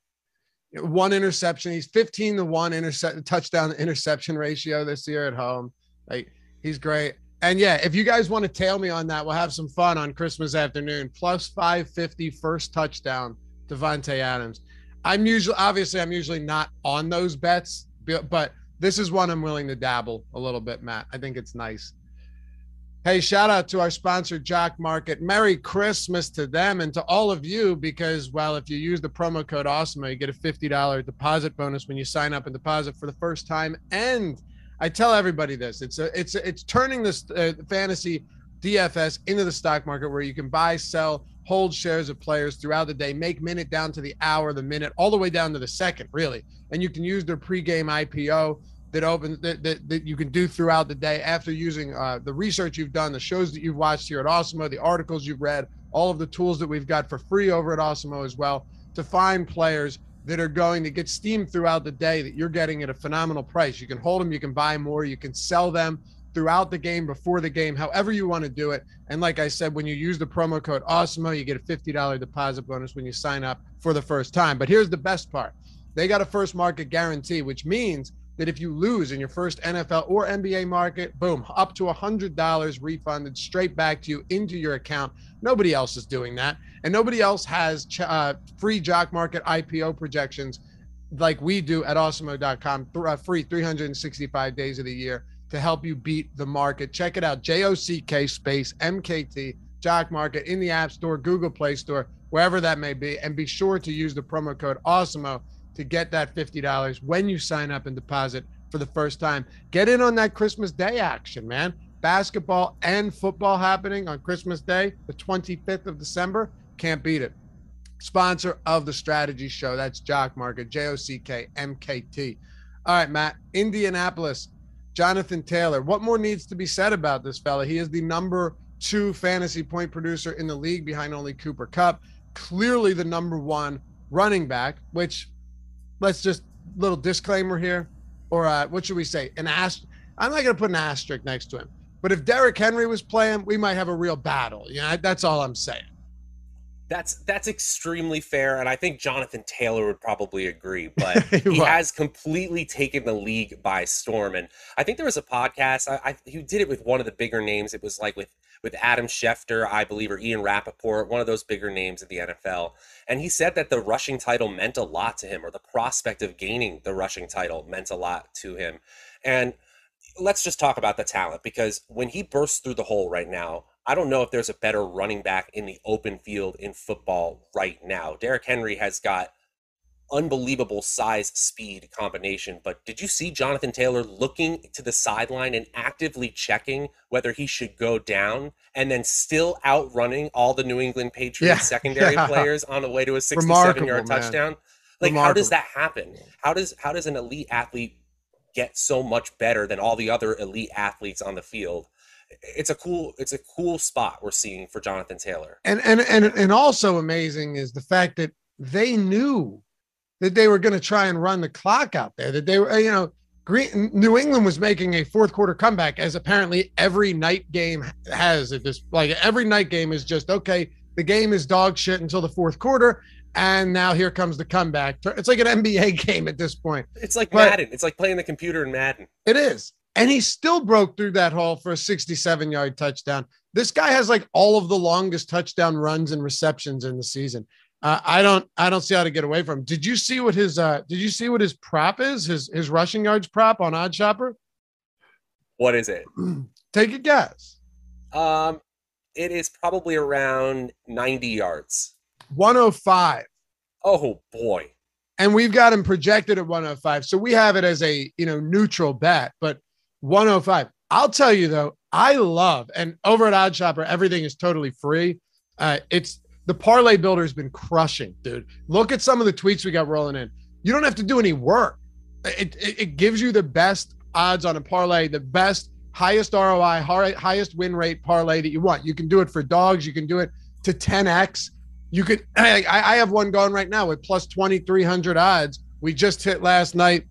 [SPEAKER 3] One interception, he's 15 to 1 intercept touchdown interception ratio this year at home. Like he's great. And yeah, if you guys want to tail me on that, we'll have some fun on Christmas afternoon. Plus 550 first touchdown, Davante Adams. I'm usually obviously I'm usually not on those bets, but this is one I'm willing to dabble a little bit, Matt. I think it's nice. Hey, shout out to our sponsor, Jock Market. Merry Christmas to them and to all of you because, well, if you use the promo code AWESEMO, you get a $50 deposit bonus when you sign up and deposit for the first time. And I tell everybody this it's a, it's a, it's turning this uh, fantasy DFS into the stock market where you can buy, sell, hold shares of players throughout the day, make minute down to the hour, the minute, all the way down to the second, really. And you can use their pregame IPO that opens that, that, that you can do throughout the day after using uh, the research you've done, the shows that you've watched here at Awesemo, the articles you've read, all of the tools that we've got for free over at Awesemo as well to find players that are going to get steamed throughout the day that you're getting at a phenomenal price. You can hold them, you can buy more, you can sell them throughout the game, before the game, however you want to do it. And like I said, when you use the promo code Awesemo, you get a $50 deposit bonus when you sign up for the first time. But here's the best part. They got a first market guarantee, which means that if you lose in your first NFL or NBA market, boom, up to $100 refunded straight back to you into your account. Nobody else is doing that. And nobody else has ch- uh, free jock market IPO projections like we do at awesemo.com, th- uh, free 365 days of the year to help you beat the market. Check it out, J O C K space MKT, Jock Market in the App Store, Google Play Store, wherever that may be. And be sure to use the promo code AWESEMO to get that $50 when you sign up and deposit for the first time. Get in on that Christmas Day action, man. Basketball and football happening on Christmas Day, the 25th of December. Can't beat it. Sponsor of the strategy show. That's Jock Market, J O C K M K T. All right, Matt. Indianapolis, Jonathan Taylor. What more needs to be said about this fella? He is the number two fantasy point producer in the league behind only Cooper Kupp. Clearly the number one running back, which let's just little disclaimer here, or uh, what should we say? An ast. I'm not going to put an asterisk next to him, but if Derrick Henry was playing, we might have a real battle. You know, that's all I'm saying.
[SPEAKER 4] That's that's extremely fair, and I think Jonathan Taylor would probably agree. But he
[SPEAKER 3] Right.
[SPEAKER 4] has completely taken the league by storm. And I think there was a podcast. I, I he did it with one of the bigger names. It was like with with Adam Schefter, I believe, or Ian Rapoport, one of those bigger names in the NFL. And he said that the rushing title meant a lot to him, or the prospect of gaining the rushing title meant a lot to him. And let's just talk about the talent because when he bursts through the hole right now, I don't know if there's a better running back in the open field in football right now. Derrick Henry has got unbelievable size speed combination, but did you see Jonathan Taylor looking to the sideline and actively checking whether he should go down and then still outrunning all the New England Patriots
[SPEAKER 3] Yeah,
[SPEAKER 4] secondary
[SPEAKER 3] yeah.
[SPEAKER 4] players on the way to a 67
[SPEAKER 3] Remarkable,
[SPEAKER 4] yard touchdown? Like how does that happen? How does how does an elite athlete get so much better than all the other elite athletes on the field? It's a cool it's a cool spot we're seeing for Jonathan Taylor.
[SPEAKER 3] And and and and also amazing is the fact that they knew that they were going to try and run the clock out there. That they were, you know, Green, New England was making a fourth quarter comeback, as apparently every night game has. At this, like every night game is just okay. The game is dog shit until the fourth quarter, and now here comes the comeback. It's like an NBA game at this point.
[SPEAKER 4] It's like
[SPEAKER 3] But-
[SPEAKER 4] Madden. It's like playing the computer in Madden.
[SPEAKER 3] It is. and he still broke through that hole for a 67 yard touchdown. This guy has like all of the longest touchdown runs and receptions in the season. Uh, I don't, I don't see how to get away from. Him. Did you see what his, uh, did you see what his prop is? His his rushing yards prop on OddsShopper.
[SPEAKER 4] What is it?
[SPEAKER 3] Take a guess.
[SPEAKER 4] Um, it is probably around 90 yards.
[SPEAKER 3] 105.
[SPEAKER 4] Oh boy.
[SPEAKER 3] And we've got him projected at 105. So we have it as a, you know, neutral bet, but 105. I'll tell you though, I love and over at OddsShopper, everything is totally free. Uh, it's the parlay builder has been crushing, dude. Look at some of the tweets we got rolling in. You don't have to do any work. It, it, it gives you the best odds on a parlay, the best, highest ROI, highest win rate parlay that you want. You can do it for dogs. You can do it to 10x. You could. I, I have one going right now with plus 2,300 odds. We just hit last night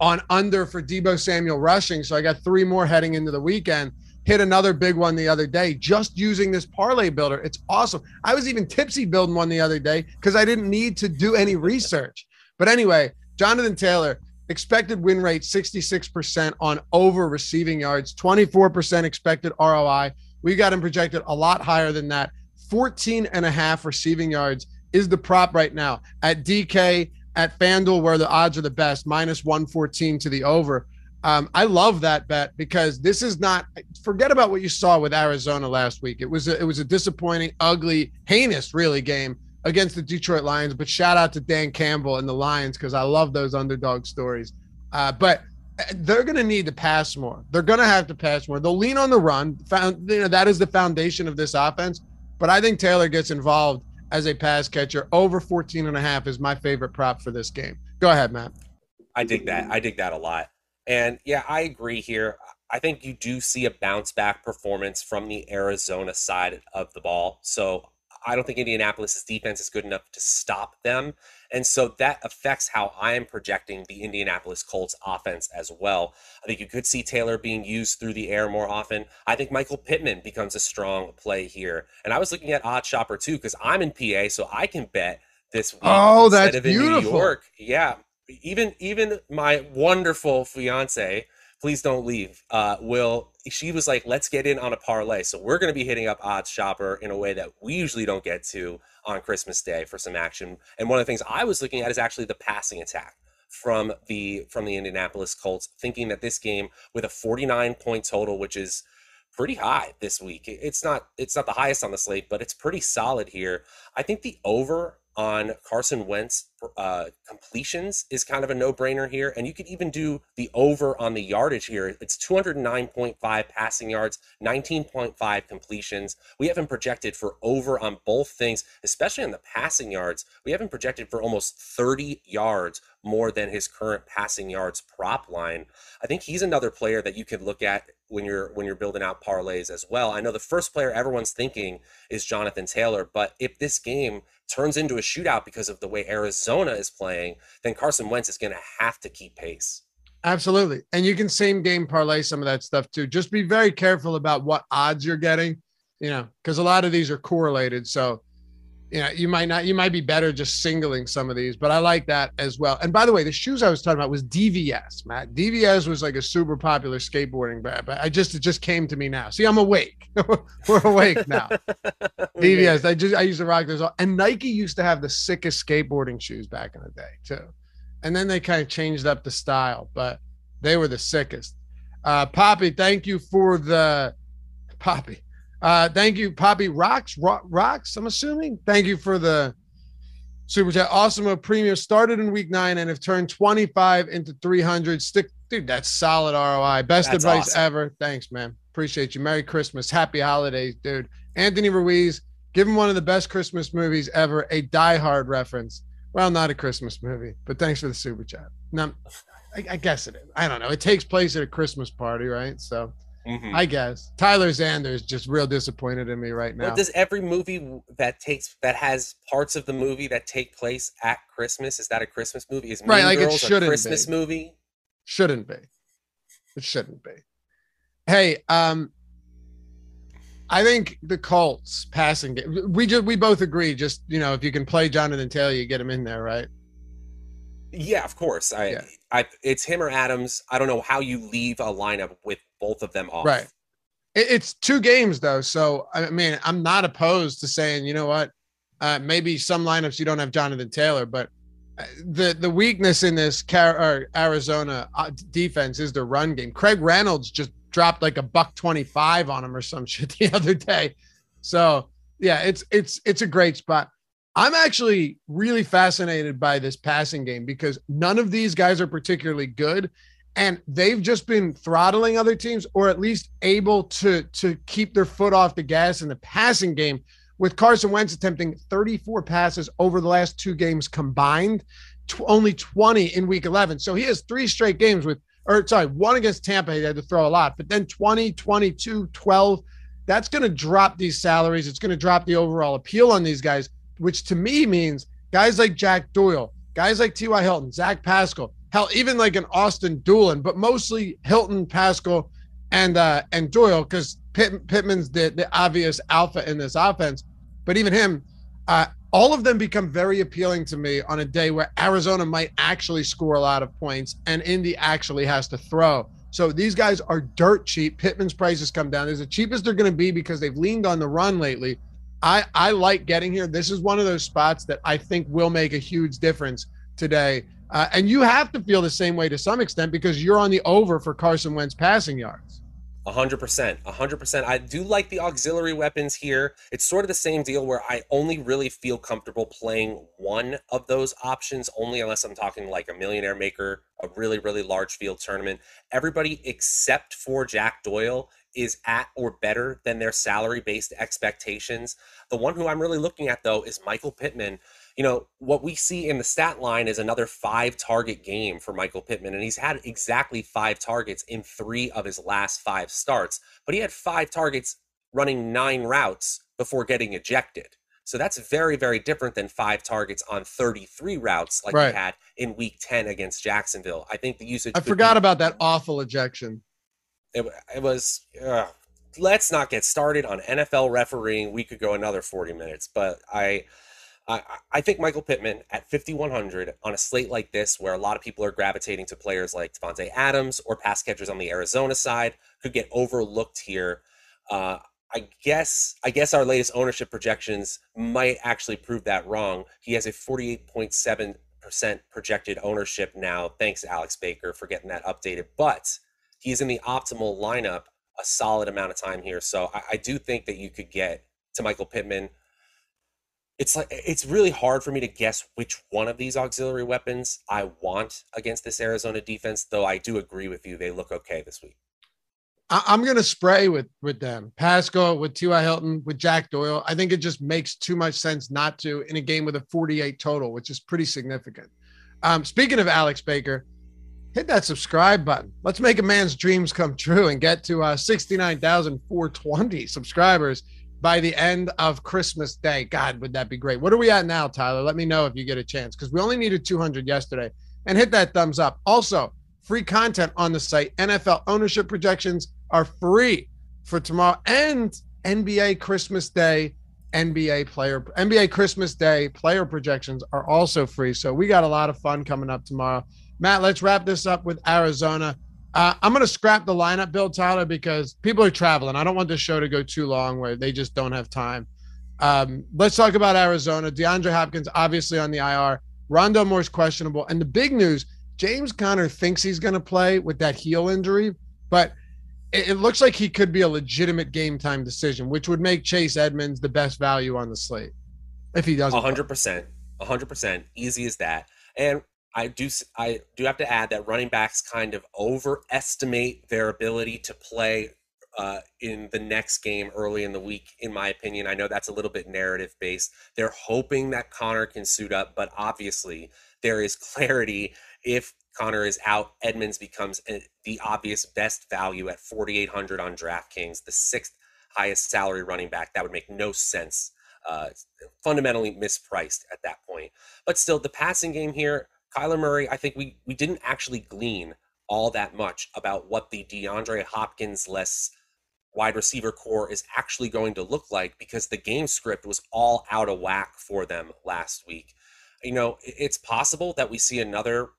[SPEAKER 3] on under for Deebo Samuel rushing. So I got three more heading into the weekend. Hit another big one the other day just using this parlay builder. It's awesome. I was even tipsy building one the other day because I didn't need to do any research. But anyway, Jonathan Taylor, expected win rate 66% on over receiving yards, 24% expected ROI. We got him projected a lot higher than that. 14 and a half receiving yards is the prop right now at DK at FanDuel, where the odds are the best, minus 114 to the over. Um, I love that bet because this is not forget about what you saw with Arizona last week. It was a, it was a disappointing, ugly, heinous, really game against the Detroit Lions. But shout out to Dan Campbell and the Lions because I love those underdog stories. Uh, but uh, they're going to need to pass more. They're going to have to pass more. They'll lean on the run. Found, you know, that is the foundation of this offense. But I think Taylor gets involved as a pass catcher. Over 14 and a half is my favorite prop for this game. Go ahead, Matt.
[SPEAKER 4] I dig that. I dig that a lot. And yeah, I agree here. I think you do see a bounce back performance from the Arizona side of the ball. So I don't think Indianapolis's defense is good enough to stop them. And so that affects how I am projecting the Indianapolis Colts offense as well. I think you could see Taylor being used through the air more often. I think Michael Pittman becomes a strong play here. And I was looking at OddsShopper too, because I'm in PA, so I can bet this week
[SPEAKER 3] oh, that's of in beautiful. New York.
[SPEAKER 4] Yeah. Even even my wonderful fiance please don't leave. Uh, will she was like, let's get in on a parlay. So we're going to be hitting up OddsShopper in a way that we usually don't get to on Christmas Day for some action. And one of the things I was looking at is actually the passing attack from the from the Indianapolis Colts, thinking that this game with a 49 point total, which is pretty high this week. It's not it's not the highest on the slate, but it's pretty solid here. I think the over on Carson Wentz uh, completions is kind of a no brainer here. And you could even do the over on the yardage here. It's 209.5 passing yards, 19.5 completions. We haven't projected for over on both things, especially on the passing yards. We haven't projected for almost 30 yards more than his current passing yards prop line. I think he's another player that you could look at when you're when you're building out parlays as well. I know the first player everyone's thinking is Jonathan Taylor, but if this game turns into a shootout because of the way Arizona is playing, then Carson Wentz is going to have to keep pace.
[SPEAKER 3] Absolutely. And you can same game parlay some of that stuff too. Just be very careful about what odds you're getting, you know, because a lot of these are correlated. So you know, you might not, you might be better just singling some of these, but I like that as well. And by the way, the shoes I was talking about was DVS, Matt. DVS was like a super popular skateboarding brand, but I just, it just came to me now. See, I'm awake. We're awake now. DVS. I just, I used to rock those. All. And Nike used to have the sickest skateboarding shoes back in the day too. And then they kind of changed up the style, but they were the sickest. Uh, Poppy, thank you for the Poppy. Uh, thank you, Poppy Rocks. Rocks, I'm assuming. Thank you for the super chat. Awesemo Premium started in week nine and have turned 25 into 300. Stick, dude, that's solid ROI. Best that's advice awesome. ever. Thanks, man. Appreciate you. Merry Christmas. Happy holidays, dude. Anthony Ruiz, give him one of the best Christmas movies ever, a Die Hard reference. Well, not a Christmas movie, but thanks for the super chat. Now, I, I guess it is. I don't know. It takes place at a Christmas party, right? So Mm-hmm. I guess Tyler Xander's just real disappointed in me right now.
[SPEAKER 4] Well, does every movie that takes that has parts of the movie that take place at Christmas is that a Christmas movie? Is right? Like Girls it shouldn't a Christmas be. movie?
[SPEAKER 3] Shouldn't be. It shouldn't be. Hey, um, I think the Colts passing game. We just we both agree. Just you know, if you can play Jonathan Taylor, you get him in there, right?
[SPEAKER 4] Yeah, of course. I,
[SPEAKER 3] Yeah.
[SPEAKER 4] I, it's him or Adams. I don't know how you leave a lineup with both of them off.
[SPEAKER 3] Right. It's two games though, so I mean, I'm not opposed to saying, you know what, uh, maybe some lineups you don't have Jonathan Taylor, but uh, the the weakness in this Arizona uh, defense is the run game. Craig Reynolds just dropped like a buck 25 on him or some shit the other day. So yeah, it's it's it's a great spot. I'm actually really fascinated by this passing game because none of these guys are particularly good and they've just been throttling other teams or at least able to to keep their foot off the gas in the passing game with Carson Wentz attempting 34 passes over the last two games combined, tw- only 20 in week 11. So he has three straight games with or sorry, one against Tampa he had to throw a lot, but then 20, 22, 12 that's going to drop these salaries. It's going to drop the overall appeal on these guys, which to me means guys like Jack Doyle, guys like T.Y. Hilton, Zach Pascal, hell, even like an Ashton Dulin, but mostly Hilton, Pascal, and uh and Doyle, because Pitt, Pittman's the, the obvious alpha in this offense. But even him, uh, all of them become very appealing to me on a day where Arizona might actually score a lot of points and Indy actually has to throw. So these guys are dirt cheap. Pittman's prices come down. They're the cheapest they're going to be because they've leaned on the run lately. I I like getting here. This is one of those spots that I think will make a huge difference today. Uh, and you have to feel the same way to some extent because you're on the over for Carson Wentz passing yards.
[SPEAKER 4] Hundred percent, hundred percent. I do like the auxiliary weapons here. It's sort of the same deal where I only really feel comfortable playing one of those options, only unless I'm talking like a millionaire maker, a really, really large field tournament. Everybody except for Jack Doyle is at or better than their salary based expectations. The one who I'm really looking at though is Michael Pittman. You know, what we see in the stat line is another five target game for Michael Pittman, and he's had exactly five targets in three of his last five starts, but he had five targets running nine routes before getting ejected. So that's very, very different than five targets on 33 routes like
[SPEAKER 3] Right.
[SPEAKER 4] he had in week 10 against Jacksonville. I think the usage.
[SPEAKER 3] I forgot
[SPEAKER 4] be-
[SPEAKER 3] about that awful ejection.
[SPEAKER 4] it, it was uh, let's not get started on NFL refereeing. We could go another 40 minutes, but I I, I think Michael Pittman at 5100 on a slate like this, where a lot of people are gravitating to players like Davante Adams or pass catchers on the Arizona side, could get overlooked here. Uh, I guess I guess our latest ownership projections might actually prove that wrong. He has a 48.7% projected ownership now. Thanks, to Alex Baker, for getting that updated. But he's in the optimal lineup a solid amount of time here. So I, I do think that you could get to Michael Pittman. It's like it's really hard for me to guess which one of these auxiliary weapons I want against this Arizona defense, though I do agree with you. They look okay this week.
[SPEAKER 3] I, I'm going to spray with with them. Pascal with T.Y. Hilton, with Jack Doyle. I think it just makes too much sense not to in a game with a 48 total, which is pretty significant. Um, speaking of Alex Baker, hit that subscribe button. Let's make a man's dreams come true and get to uh, 69,420 subscribers by the end of Christmas Day. God, would that be great? What are we at now, Tyler? Let me know if you get a chance because we only needed 200 yesterday. And hit that thumbs up. Also, free content on the site. NFL ownership projections are free for tomorrow and NBA Christmas Day, NBA player, NBA Christmas Day player projections are also free. So we got a lot of fun coming up tomorrow. Matt, let's wrap this up with Arizona. Uh, I'm going to scrap the lineup, Bill Tyler, because people are traveling. I don't want this show to go too long where they just don't have time. Um, let's talk about Arizona. DeAndre Hopkins, obviously on the IR. Rondale Moore's questionable. And the big news James Conner thinks he's going to play with that heel injury, but it, it looks like he could be a legitimate game time decision, which would make Chase Edmonds the best value on the slate if he doesn't.
[SPEAKER 4] Hundred percent, a hundred percent, easy as that. And I do, I do have to add that running backs kind of overestimate their ability to play uh, in the next game early in the week. In my opinion, I know that's a little bit narrative based. They're hoping that Conner can suit up, but obviously there is clarity if Conner is out. Edmonds becomes a, the obvious best value at 4,800 on DraftKings, the sixth highest salary running back. That would make no sense. Uh, fundamentally mispriced at that point. But still, the passing game here, Kyler Murray, I think we we didn't actually glean all that much about what the DeAndre Hopkins less wide receiver corps is actually going to look like because the game script was all out of whack for them last week. You know, it's possible that we see another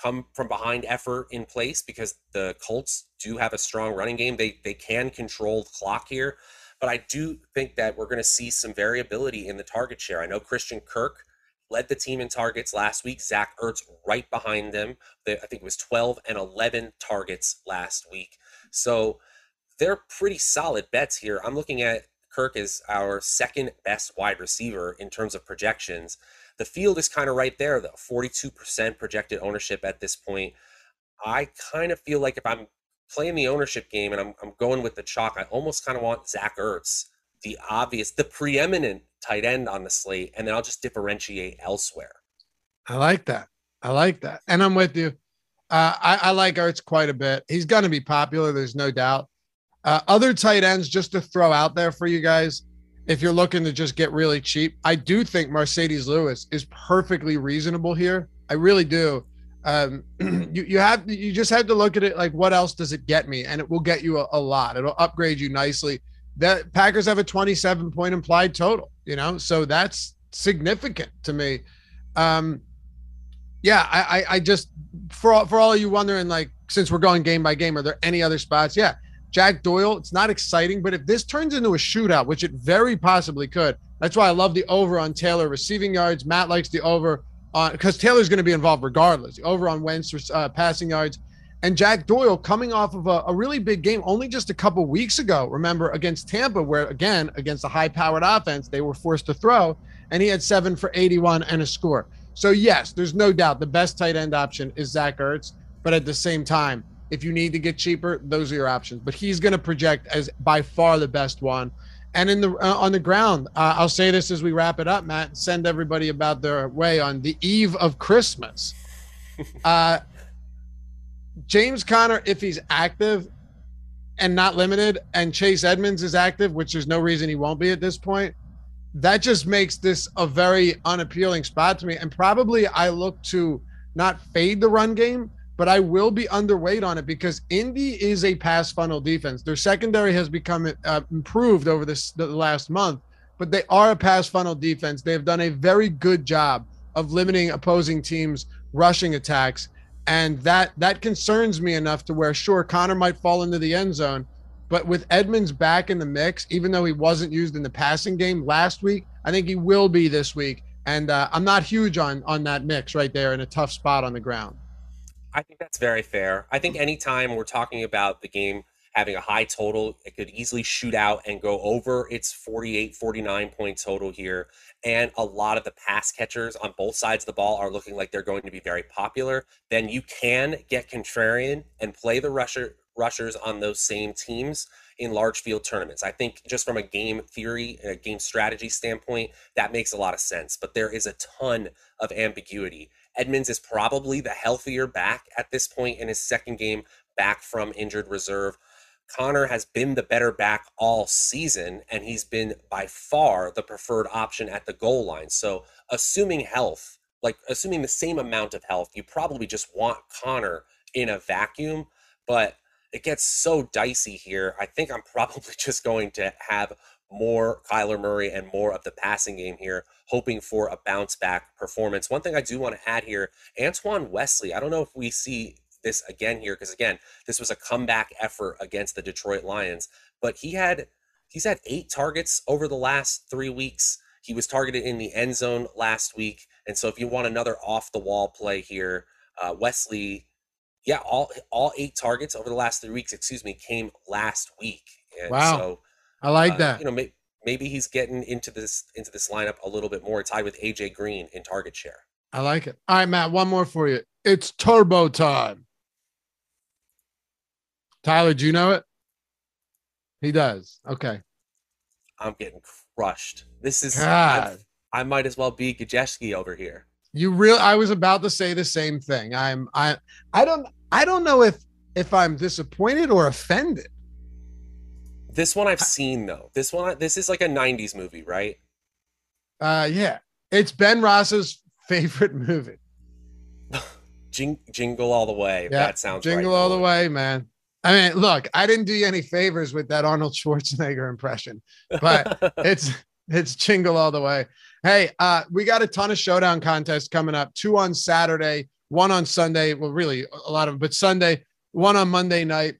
[SPEAKER 4] come from behind effort in place because the Colts do have a strong running game. They they can control the clock here, but I do think that we're going to see some variability in the target share. I know Christian Kirk led the team in targets last week. Zach Ertz right behind them. I think it was 12 and 11 targets last week. So they're pretty solid bets here. I'm looking at Kirk as our second best wide receiver in terms of projections. The field is kind of right there, though 42% projected ownership at this point. I kind of feel like if I'm playing the ownership game and I'm, I'm going with the chalk, I almost kind of want Zach Ertz, the obvious, the preeminent tight end slate, and then I'll just differentiate elsewhere.
[SPEAKER 3] I like that. I like that. And I'm with you. Uh, I, I like Ertz quite a bit. He's going to be popular. There's no doubt. Uh, other tight ends, just to throw out there for you guys, if you're looking to just get really cheap, I do think Marcedes Lewis is perfectly reasonable here. I really do. Um, you you have you just have to look at it like what else does it get me, and it will get you a, a lot. It'll upgrade you nicely. That Packers have a 27 point implied total, you know, so that's significant to me. Um, yeah, I, I I just for all, for all of you wondering, like since we're going game by game, are there any other spots? Yeah, Jack Doyle, it's not exciting, but if this turns into a shootout, which it very possibly could, that's why I love the over on Taylor receiving yards. Matt likes the over on because Taylor's going to be involved regardless. The over on Wentz uh, passing yards. And Jack Doyle coming off of a, a, really big game only just a couple weeks ago, remember, against Tampa, where again, against a high powered offense, they were forced to throw, and he had seven for 81 and a score. So, yes, there's no doubt the best tight end option is Zach Ertz. But at the same time, if you need to get cheaper, those are your options. But he's going to project as by far the best one. And in the uh, on the ground, uh, I'll say this as we wrap it up, Matt. Send everybody about their way on the eve of Christmas. uh, James Conner, if he's active and not limited, and Chase Edmonds is active, which there's no reason he won't be at this point, that just makes this a very unappealing spot to me. And probably I look to not fade the run game, but I will be underweight on it because Indy is a pass funnel defense. Their secondary has become uh, improved over this the last month, but they are a pass funnel defense. They have done a very good job of limiting opposing teams' rushing attacks, and that that concerns me enough to where sure Conner might fall into the end zone, but with Edmonds back in the mix, even though he wasn't used in the passing game last week, I think he will be this week. And uh, I'm not huge on on that mix right there in a tough spot on the ground.
[SPEAKER 4] I think that's very fair. I think anytime we're talking about the game having a high total, it could easily shoot out and go over its 48, 49 point total here. And a lot of the pass catchers on both sides of the ball are looking like they're going to be very popular. Then you can get contrarian and play the rusher rushers on those same teams in large field tournaments. I think just from a game theory, and a game strategy standpoint, that makes a lot of sense. But there is a ton of ambiguity. Edmonds is probably the healthier back at this point in his second game back from injured reserve. Conner has been the better back all season, and he's been by far the preferred option at the goal line. So, assuming health, like assuming the same amount of health, you probably just want Conner in a vacuum. But it gets so dicey here. I think I'm probably just going to have more Kyler Murray and more of the passing game here, hoping for a bounce back performance. One thing I do want to add here Antoine Wesley, I don't know if we see this again here, because again, this was a comeback effort against the Detroit Lions, but he had he's had eight targets over the last three weeks. He was targeted in the end zone last week. And so if you want another off the wall play here, uh, Wesley, yeah, all all eight targets over the last three weeks, excuse me, came last week. And
[SPEAKER 3] wow.
[SPEAKER 4] so
[SPEAKER 3] I like
[SPEAKER 4] uh,
[SPEAKER 3] that.
[SPEAKER 4] You know, may, maybe he's getting into this into this lineup a little bit more, tied with AJ Green in target share.
[SPEAKER 3] I like it. All right, Matt. One more for you. It's turbo time. Tyler, do you know it? He does. Okay.
[SPEAKER 4] I'm getting crushed. This is God. I might as well be Gajeski over here.
[SPEAKER 3] You real I was about to say the same thing. I'm I I don't I don't know if if I'm disappointed or offended.
[SPEAKER 4] This one I've seen though. This one, this is like a '90s movie, right?
[SPEAKER 3] Uh, yeah. It's Ben Ross's favorite movie.
[SPEAKER 4] Jing, jingle all the way. Yeah, that sounds
[SPEAKER 3] jingle
[SPEAKER 4] right
[SPEAKER 3] all the way, man. I mean, look, I didn't do you any favors with that Arnold Schwarzenegger impression, but it's It's jingle all the way. Hey, uh, we got a ton of showdown contests coming up. Two on Saturday, one on Sunday. Well, really a lot of them, but Sunday, one on Monday night.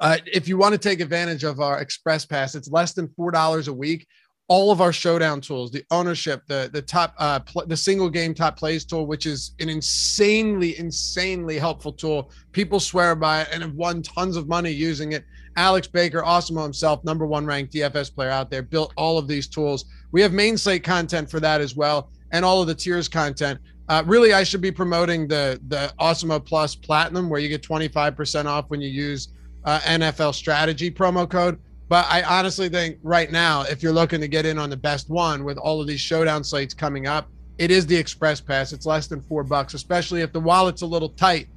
[SPEAKER 3] Uh, if you want to take advantage of our Express Pass, it's less than four dollars a week. All of our showdown tools, the ownership, the the top, uh, pl- the single game top plays tool, which is an insanely, insanely helpful tool. People swear by it and have won tons of money using it. Alex Baker, Awesemo himself, number one ranked DFS player out there, built all of these tools. We have main slate content for that as well, and all of the tiers content. Uh, really, I should be promoting the the Awesemo Plus Platinum, where you get 25% off when you use uh, NFL Strategy promo code. But I honestly think right now, if you're looking to get in on the best one with all of these showdown slates coming up, it is the Express Pass. It's less than four bucks, especially if the wallet's a little tight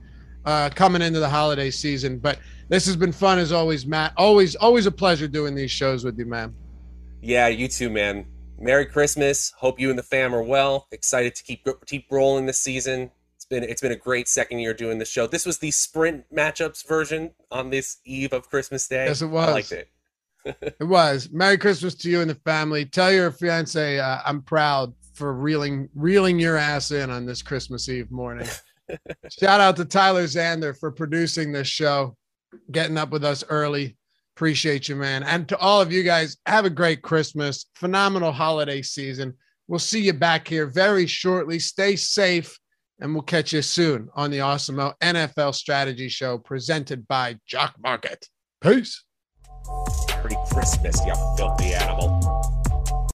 [SPEAKER 3] uh, coming into the holiday season. But this has been fun as always, Matt. Always, always a pleasure doing these shows with you, man.
[SPEAKER 4] Yeah, you too, man. Merry Christmas. Hope you and the fam are well. Excited to keep keep rolling this season. It's been it's been a great second year doing the show. This was the sprint matchups version on this eve of Christmas Day.
[SPEAKER 3] Yes, it was.
[SPEAKER 4] I liked it.
[SPEAKER 3] it was. Merry Christmas to you and the family. Tell your fiance uh, I'm proud for reeling reeling your ass in on this Christmas Eve morning. Shout out to Tyler Zander for producing this show, getting up with us early. Appreciate you, man. And to all of you guys, have a great Christmas, phenomenal holiday season. We'll see you back here very shortly. Stay safe, and we'll catch you soon on the Awesemo NFL Strategy Show presented by Jock Market. Peace.
[SPEAKER 4] Christmas, you filthy animal.